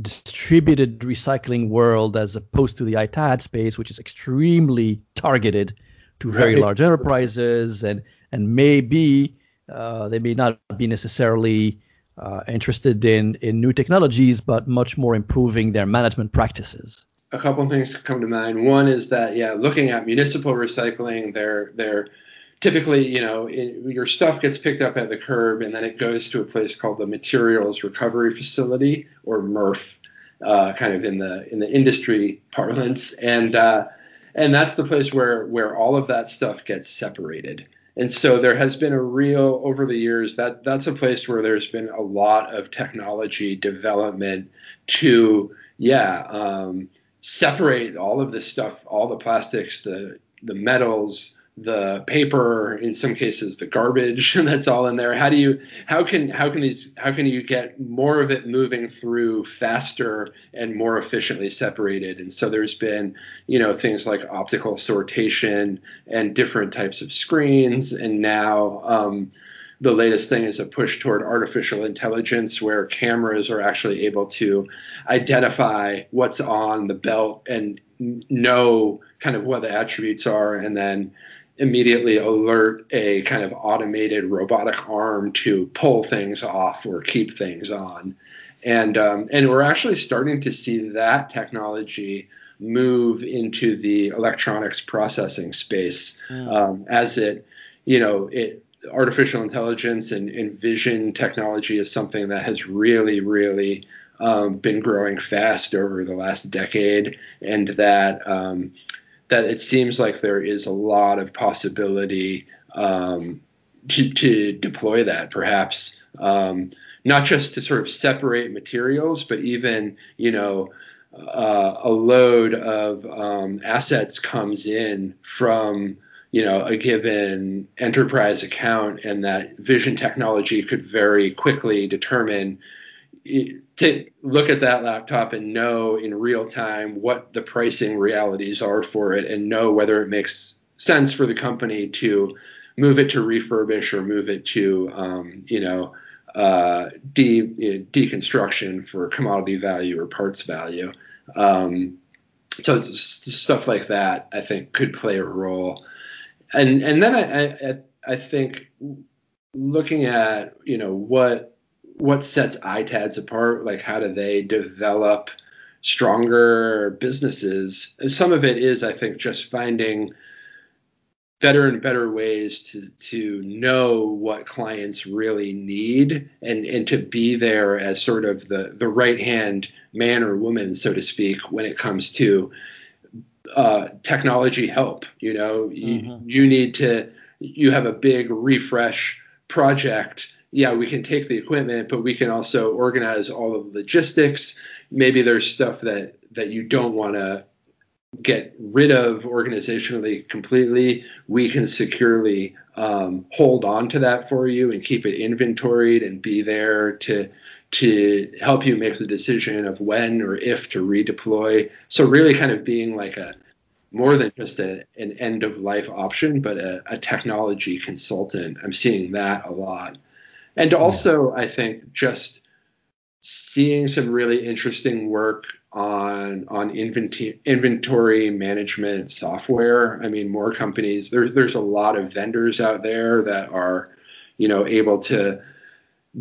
distributed recycling world as opposed to the ITAD space, which is extremely targeted to very right. large enterprises and and maybe uh, they may not be necessarily uh, interested in, in new technologies, but much more improving their management practices.
A couple of things come to mind. One is that, yeah, looking at municipal recycling, they're, they're typically, you know, it, your stuff gets picked up at the curb and then it goes to a place called the Materials Recovery Facility or MRF, uh, kind of in the in the industry parlance, and uh, and that's the place where where all of that stuff gets separated. And so there has been a real over the years that that's a place where there's been a lot of technology development to yeah um, separate all of this stuff, all the plastics, the the metals, the paper in some cases the garbage [laughs] that's all in there. How do you how can how can these how can you get more of it moving through faster and more efficiently separated? And so there's been you know things like optical sortation and different types of screens. And now um, the latest thing is a push toward artificial intelligence where cameras are actually able to identify what's on the belt and know kind of what the attributes are and then immediately alert a kind of automated robotic arm to pull things off or keep things on. And um, and we're actually starting to see that technology move into the electronics processing space mm. um, as it, you know, it artificial intelligence and, and, vision technology is something that has really, really um, been growing fast over the last decade, and that um, that it seems like there is a lot of possibility um, to, to, deploy that, perhaps um, not just to sort of separate materials, but even you know uh, a load of um, assets comes in from you know a given enterprise account, and that vision technology could very quickly determine to look at that laptop and know in real time what the pricing realities are for it and know whether it makes sense for the company to move it to refurbish or move it to um, you know uh, de- deconstruction for commodity value or parts value. Um, so stuff like that I think could play a role. And and then I I, I think looking at you know what what sets ITADs apart? Like, how do they develop stronger businesses? And some of it is, I think, just finding better and better ways to to know what clients really need and and to be there as sort of the the right hand man or woman so to speak when it comes to uh, technology help you know mm-hmm. you, you need to you have a big refresh project yeah, we can take the equipment, but we can also organize all of the logistics. Maybe there's stuff that that you don't want to get rid of organizationally completely. We can securely um, hold on to that for you and keep it inventoried and be there to to help you make the decision of when or if to redeploy. So really, kind of being like a more than just a, an end of life option, but a, a technology consultant. I'm seeing that a lot. And also, I think just seeing some really interesting work on on inventory inventory management software. I mean, more companies. There's there's a lot of vendors out there that are, you know, able to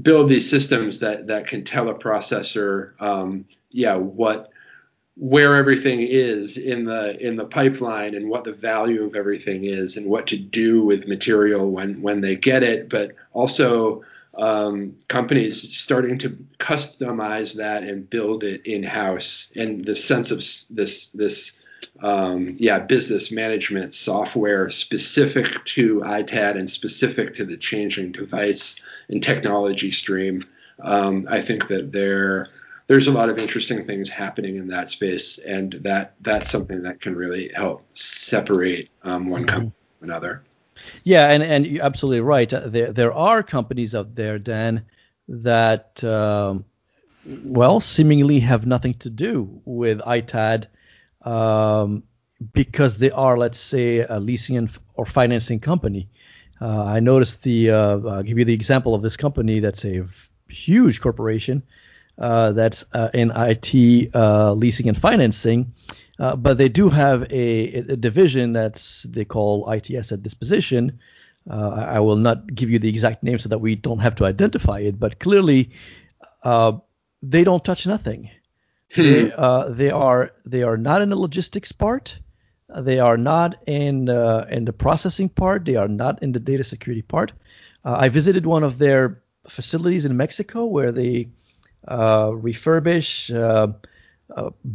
build these systems that that can tell a processor, um, yeah, what where everything is in the in the pipeline and what the value of everything is and what to do with material when when they get it, but also um, companies starting to customize that and build it in house and the sense of this this um, yeah business management software specific to ITAD and specific to the changing device and technology stream. Um, I think that there there's a lot of interesting things happening in that space, and that that's something that can really help separate um, one company from another.
Yeah, and and you're absolutely right. There there are companies out there, Dan, that um, well seemingly have nothing to do with ITAD um, because they are, let's say, a leasing and, or financing company. Uh, I noticed the. Uh, I'll give you the example of this company that's a huge corporation uh, that's uh, in IT uh, leasing and financing. Uh, but they do have a, a, division that's they call IT asset disposition. Uh, I will not give you the exact name so that we don't have to identify it, but clearly uh, they don't touch nothing. Hmm. They, uh, they are they are not in the logistics part. They are not in uh, in the processing part. They are not in the data security part. I visited one of their facilities in Mexico where they refurbish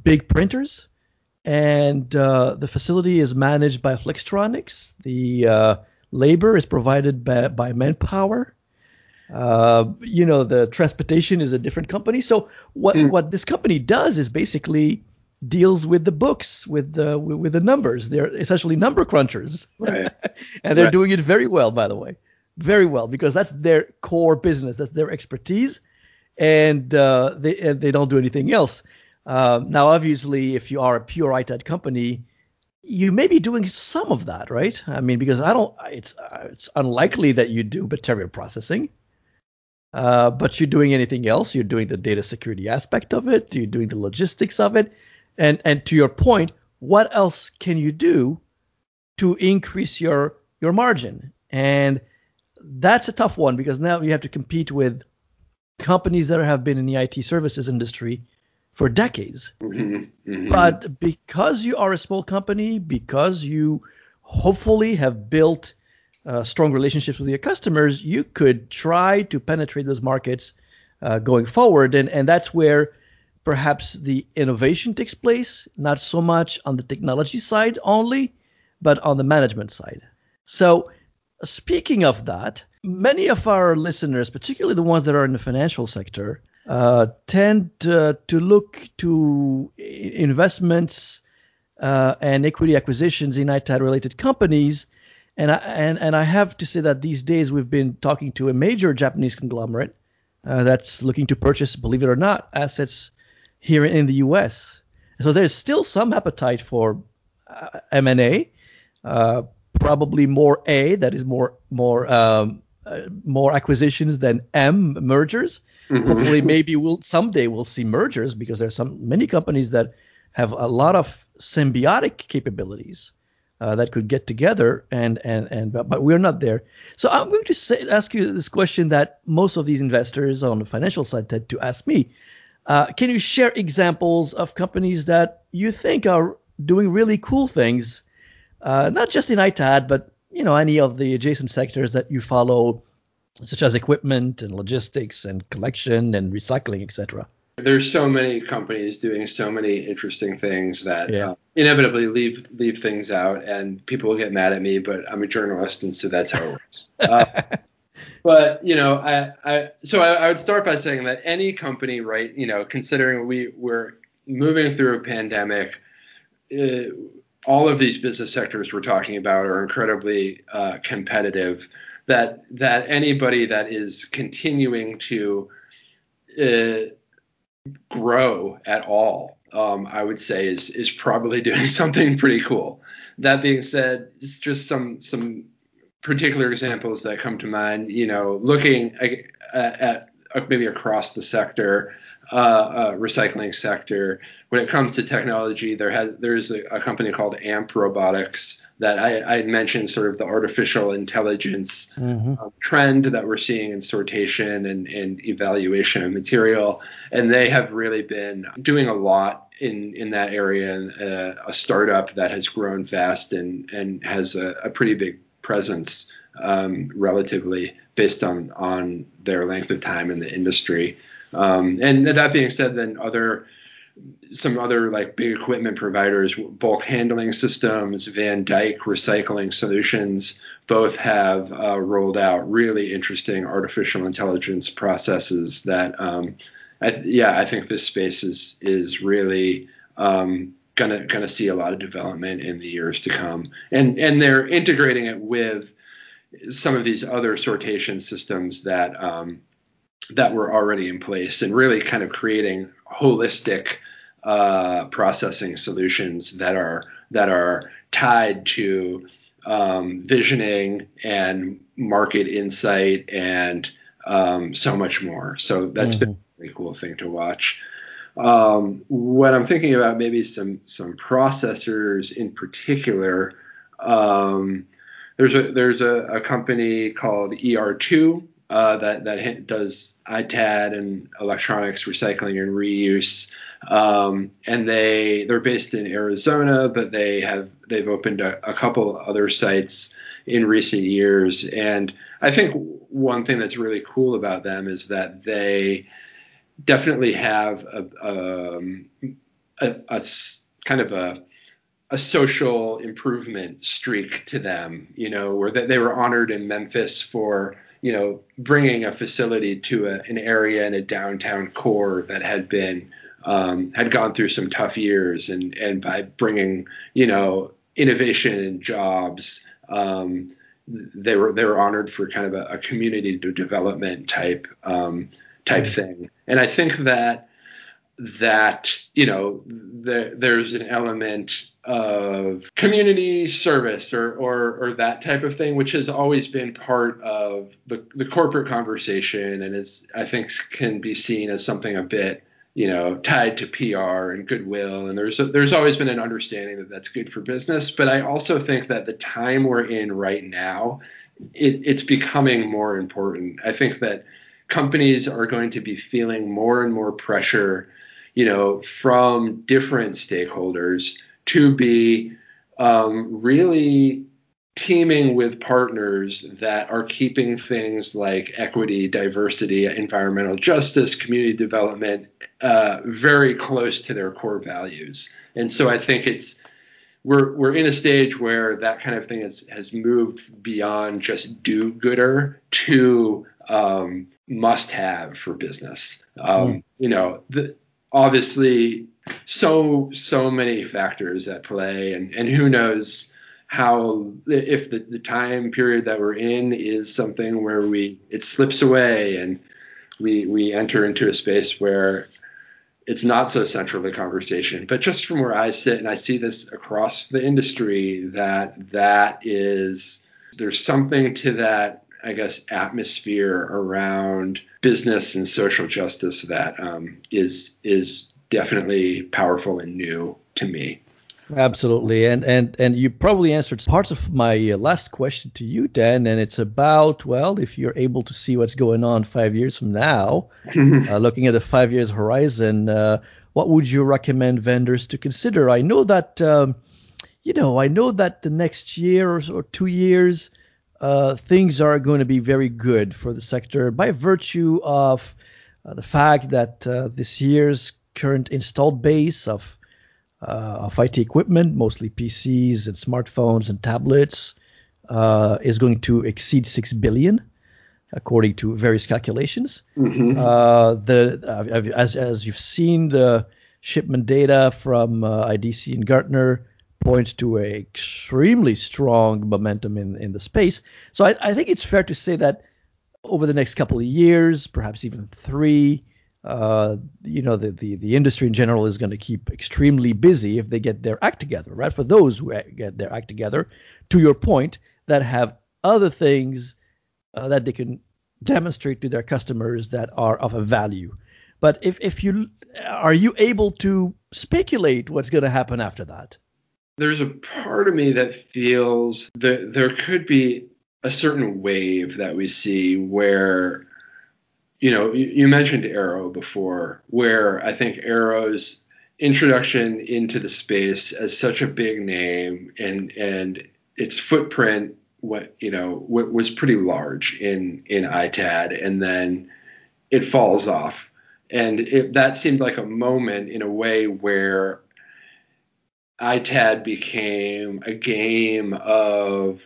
big printers and uh, the facility is managed by Flextronics. The uh, labor is provided by, by Manpower. Uh, you know, the transportation is a different company. So what mm. what this company does is basically deals with the books, with the with the numbers. They're essentially number crunchers, right. [laughs] and they're right. doing it very well, by the way, very well because that's their core business, that's their expertise, and uh, they and they don't do anything else. Um, now, obviously, if you are a pure ITAD company, you may be doing some of that, right? I mean, because I don't, it's uh, it's unlikely that you do material processing, uh, but you're doing anything else. You're doing the data security aspect of it. You're doing the logistics of it, and and to your point, what else can you do to increase your your margin? And that's a tough one because now you have to compete with companies that have been in the IT services industry for decades. Mm-hmm, mm-hmm. But because you are a small company, because you hopefully have built uh, strong relationships with your customers, you could try to penetrate those markets uh, going forward. And, and that's where perhaps the innovation takes place, not so much on the technology side only, but on the management side. So, speaking of that, many of our listeners, particularly the ones that are in the financial sector, tend uh, to look to investments uh, and equity acquisitions in ITAD related companies. And I, and, and I have to say that these days we've been talking to a major Japanese conglomerate uh, that's looking to purchase, believe it or not, assets here in the U.S. So there's still some appetite for uh, M&A, uh, probably more A, that is more more um, more acquisitions than M mergers. Mm-hmm. Hopefully, maybe we'll someday we'll see mergers because there's some many companies that have a lot of symbiotic capabilities uh, that could get together and and and but, but we're not there. So I'm going to say, ask you this question that most of these investors on the financial side tend to ask me. Uh, can you share examples of companies that you think are doing really cool things, uh, not just in ITAD, but you know any of the adjacent sectors that you follow such as equipment and logistics and collection and recycling, etc.
There's so many companies doing so many interesting things that yeah. uh, inevitably leave leave things out, and people will get mad at me. But I'm a journalist, and so that's how it works. [laughs] Uh, but you know, I, I so I, I, would start by saying that any company, right? You know, considering we we're moving through a pandemic. Uh, all of these business sectors we're talking about are incredibly uh, competitive that that anybody that is continuing to uh, grow at all, um, I would say is is probably [laughs] doing something pretty cool. That being said, it's just some some particular examples that come to mind. You know, looking at, at maybe across the sector, uh, uh, recycling sector. When it comes to technology, there has there's a, a company called AMP Robotics that I, I mentioned, sort of the artificial intelligence mm-hmm. uh, trend that we're seeing in sortation and, and evaluation of material, and they have really been doing a lot in in that area. Uh, a startup that has grown fast and and has a, a pretty big presence um, relatively based on on their length of time in the industry. Um, and that being said, then other some other like big equipment providers, bulk handling systems, Van Dyk Recycling Solutions, both have uh, rolled out really interesting artificial intelligence processes that, um, I yeah, I think this space is is really um, gonna gonna see a lot of development in the years to come, and and they're integrating it with some of these other sortation systems that um, that were already in place and really kind of creating holistic uh, processing solutions that are that are tied to um, visioning and market insight and um, so much more. So that's mm-hmm. been a really cool thing to watch. Um, what I'm thinking about maybe some some processors in particular. Um, there's a there's a, a company called ER2 uh, that that does ITAD and electronics recycling and reuse. Um, and they they're based in Arizona, but they have they've opened a, a couple other sites in recent years. And I think one thing that's really cool about them is that they definitely have a, um, a, a kind of a a social improvement streak to them, you know, where they, they were honored in Memphis for you know, bringing a facility to a, an area in a downtown core that had been um, had gone through some tough years, and and by bringing you know innovation and jobs, um, they were they were honored for kind of a, a community development type um, type mm-hmm. thing, and I think that that you know there, there's an element of community service or, or or that type of thing, which has always been part of the, the corporate conversation. And it's I think can be seen as something a bit you know tied to PR and goodwill. And there's a, there's always been an understanding that that's good for business. But I also think that the time we're in right now it, it's becoming more important. I think that companies are going to be feeling more and more pressure you know from different stakeholders to be um, really teaming with partners that are keeping things like equity, diversity, environmental justice, community development uh, very close to their core values. And so I think it's we're we're in a stage where that kind of thing has has moved beyond just do gooder to um, must have for business. Um, mm. You know, the, obviously so so many factors at play, and and who knows how if the, the time period that we're in is something where we it slips away and we we enter into a space where it's not so central to the conversation. But just from where I sit and I see this across the industry, that that is there's something to that I guess atmosphere around business and social justice that um, is is definitely powerful and new to me.
Absolutely, and and and you probably answered parts of my uh, last question to you, Dan, and it's about well, if you're able to see what's going on five years from now, [laughs] uh, looking at the five years horizon, uh, what would you recommend vendors to consider? I know that um, you know, I know that the next year or, or two years, uh, things are going to be very good for the sector by virtue of uh, the fact that uh, this year's current installed base of uh, of IT equipment, mostly PCs and smartphones and tablets, uh, is going to exceed six billion, according to various calculations. Mm-hmm. Uh, the uh, as as you've seen, the shipment data from uh, IDC and Gartner points to a extremely strong momentum in in the space. So I, I think it's fair to say that over the next couple of years, perhaps even three, uh, you know, the, the, the industry in general is going to keep extremely busy if they get their act together, right? For those who get their act together, to your point, that have other things uh, that they can demonstrate to their customers that are of a value. But if if you are you able to speculate what's going to happen after that?
There's a part of me that feels that there could be a certain wave that we see where you know you, you mentioned Arrow before where I think Arrow's introduction into the space as such a big name and and its footprint what you know was pretty large in in ITAD and then it falls off. And it, that seemed like a moment in a way where ITAD became a game of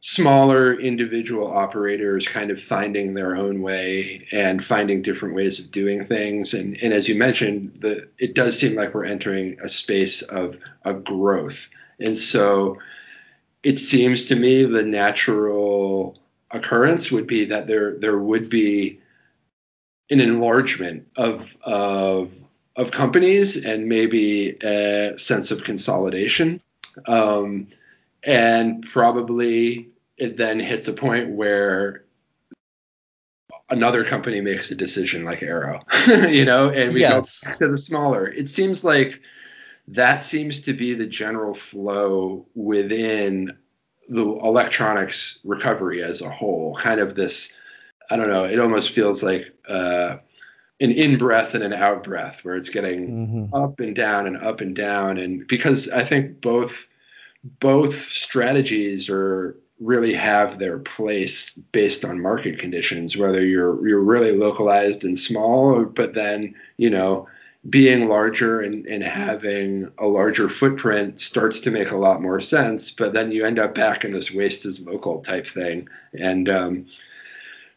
smaller individual operators kind of finding their own way and finding different ways of doing things. And, and as you mentioned, the, it does seem like we're entering a space of, of growth. And so it seems to me the natural occurrence would be that there there would be an enlargement of of of companies and maybe a sense of consolidation. Um, and probably it then hits a point where another company makes a decision like Arrow, [laughs] you know, and we yes. go back to the smaller. It seems like that seems to be the general flow within the electronics recovery as a whole. Kind of this, I don't know, it almost feels like uh, an in breath and an out breath where it's getting mm-hmm. up and down and up and down. And because I think both both strategies are really have their place based on market conditions, whether you're you're really localized and small, but then you know being larger and, and having a larger footprint starts to make a lot more sense. But then you end up back in this waste is local type thing, and um,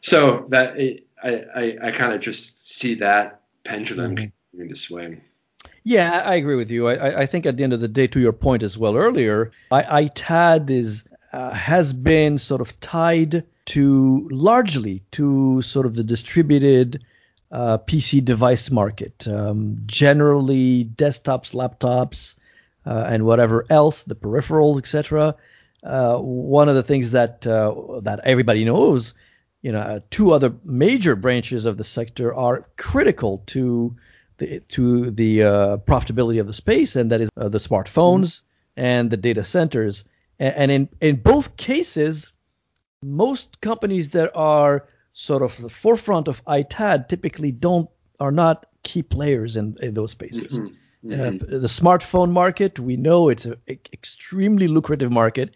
so that I I, I kind of just see that pendulum mm-hmm. continuing to swing.
Yeah, I agree with you. I, I think at the end of the day, to your point as well earlier, I, ITAD is uh, has been sort of tied to largely to sort of the distributed uh, PC device market, um, generally desktops, laptops, uh, and whatever else, the peripherals, etc. Uh, one of the things that uh, that everybody knows, you know, uh, two other major branches of the sector are critical to the, to the uh, profitability of the space, and that is uh, the smartphones mm-hmm. and the data centers. And, and in in both cases, most companies that are sort of the forefront of ITAD typically don't are not key players in, in those spaces. Mm-hmm. Mm-hmm. Uh, the smartphone market, we know it's an extremely lucrative market,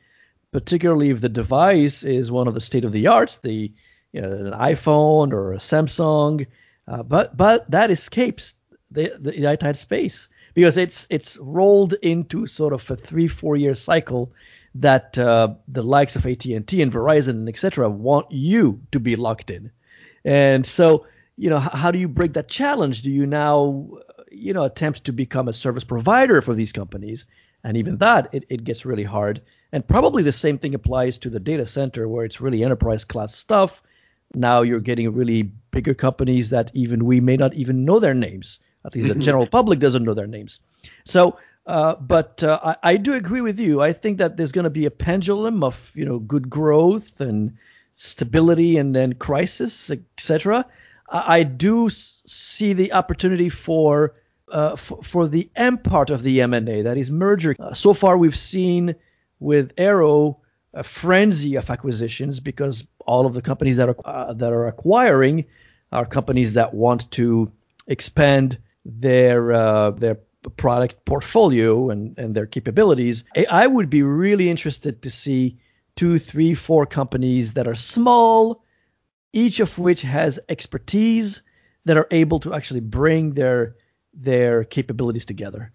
particularly if the device is one of the state of the arts, the you know, an iPhone or a Samsung. Uh, but but that escapes the, the ITAD space because it's it's rolled into sort of a three four year cycle that uh, the likes of AT&T and Verizon and etc. want you to be locked in, and so you know how do you break that challenge? Do you now you know attempt to become a service provider for these companies? And even that, it, it gets really hard. And probably the same thing applies to the data center where it's really enterprise class stuff. Now you're getting really bigger companies that even we may not even know their names. At least the general [laughs] public doesn't know their names. So, uh, but uh, I, I, do agree with you. I think that there's going to be a pendulum of you know good growth and stability and then crisis, etc. I, I, do see the opportunity for, uh, for, for the M part of the M&A, that is merger. Uh, so far, we've seen with Arrow a frenzy of acquisitions because all of the companies that are uh, that are acquiring are companies that want to expand their their product portfolio and, and their capabilities. I would be really interested to see two, three, four companies that are small, each of which has expertise that are able to actually bring their their capabilities together.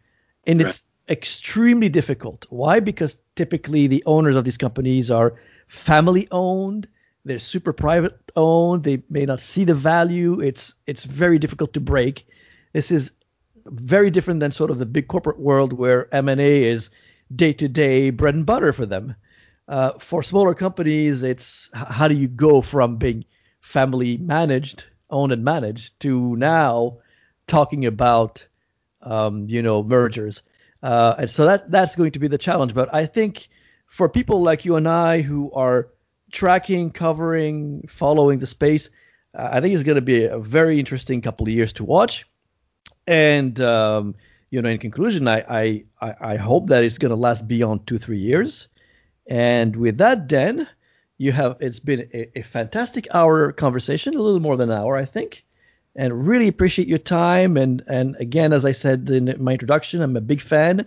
And right. it's extremely difficult. Why? Because typically the owners of these companies are family owned, they're super private owned, they may not see the value. It's it's very difficult to break. This is very different than sort of the big corporate world where M&A is day-to-day bread and butter for them. Uh, for smaller companies, it's how do you go from being family managed, owned and managed, to now talking about um, you know mergers. Uh, and so that that's going to be the challenge. But I think for people like you and I who are tracking, covering, following the space, I think it's going to be a very interesting couple of years to watch. And um, you know, in conclusion, I I, I hope that it's going to last beyond two three years. And with that, Dan, you have it's been a, a fantastic hour conversation, a little more than an hour, I think and really appreciate your time. And and again, as I said in my introduction, I'm a big fan.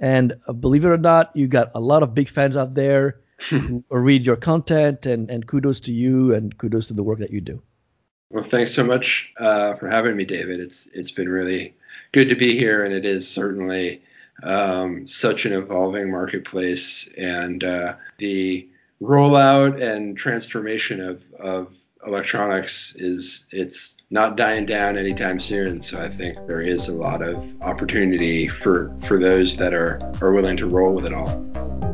And uh, believe it or not, you got a lot of big fans out there [laughs] who read your content. And and kudos to you, and kudos to the work that you do.
Well, thanks so much uh, for having me, David. It's it's been really good to be here, and it is certainly um, such an evolving marketplace, and uh, the rollout and transformation of, of electronics is it's not dying down anytime soon. So I think there is a lot of opportunity for for those that are are willing to roll with it all.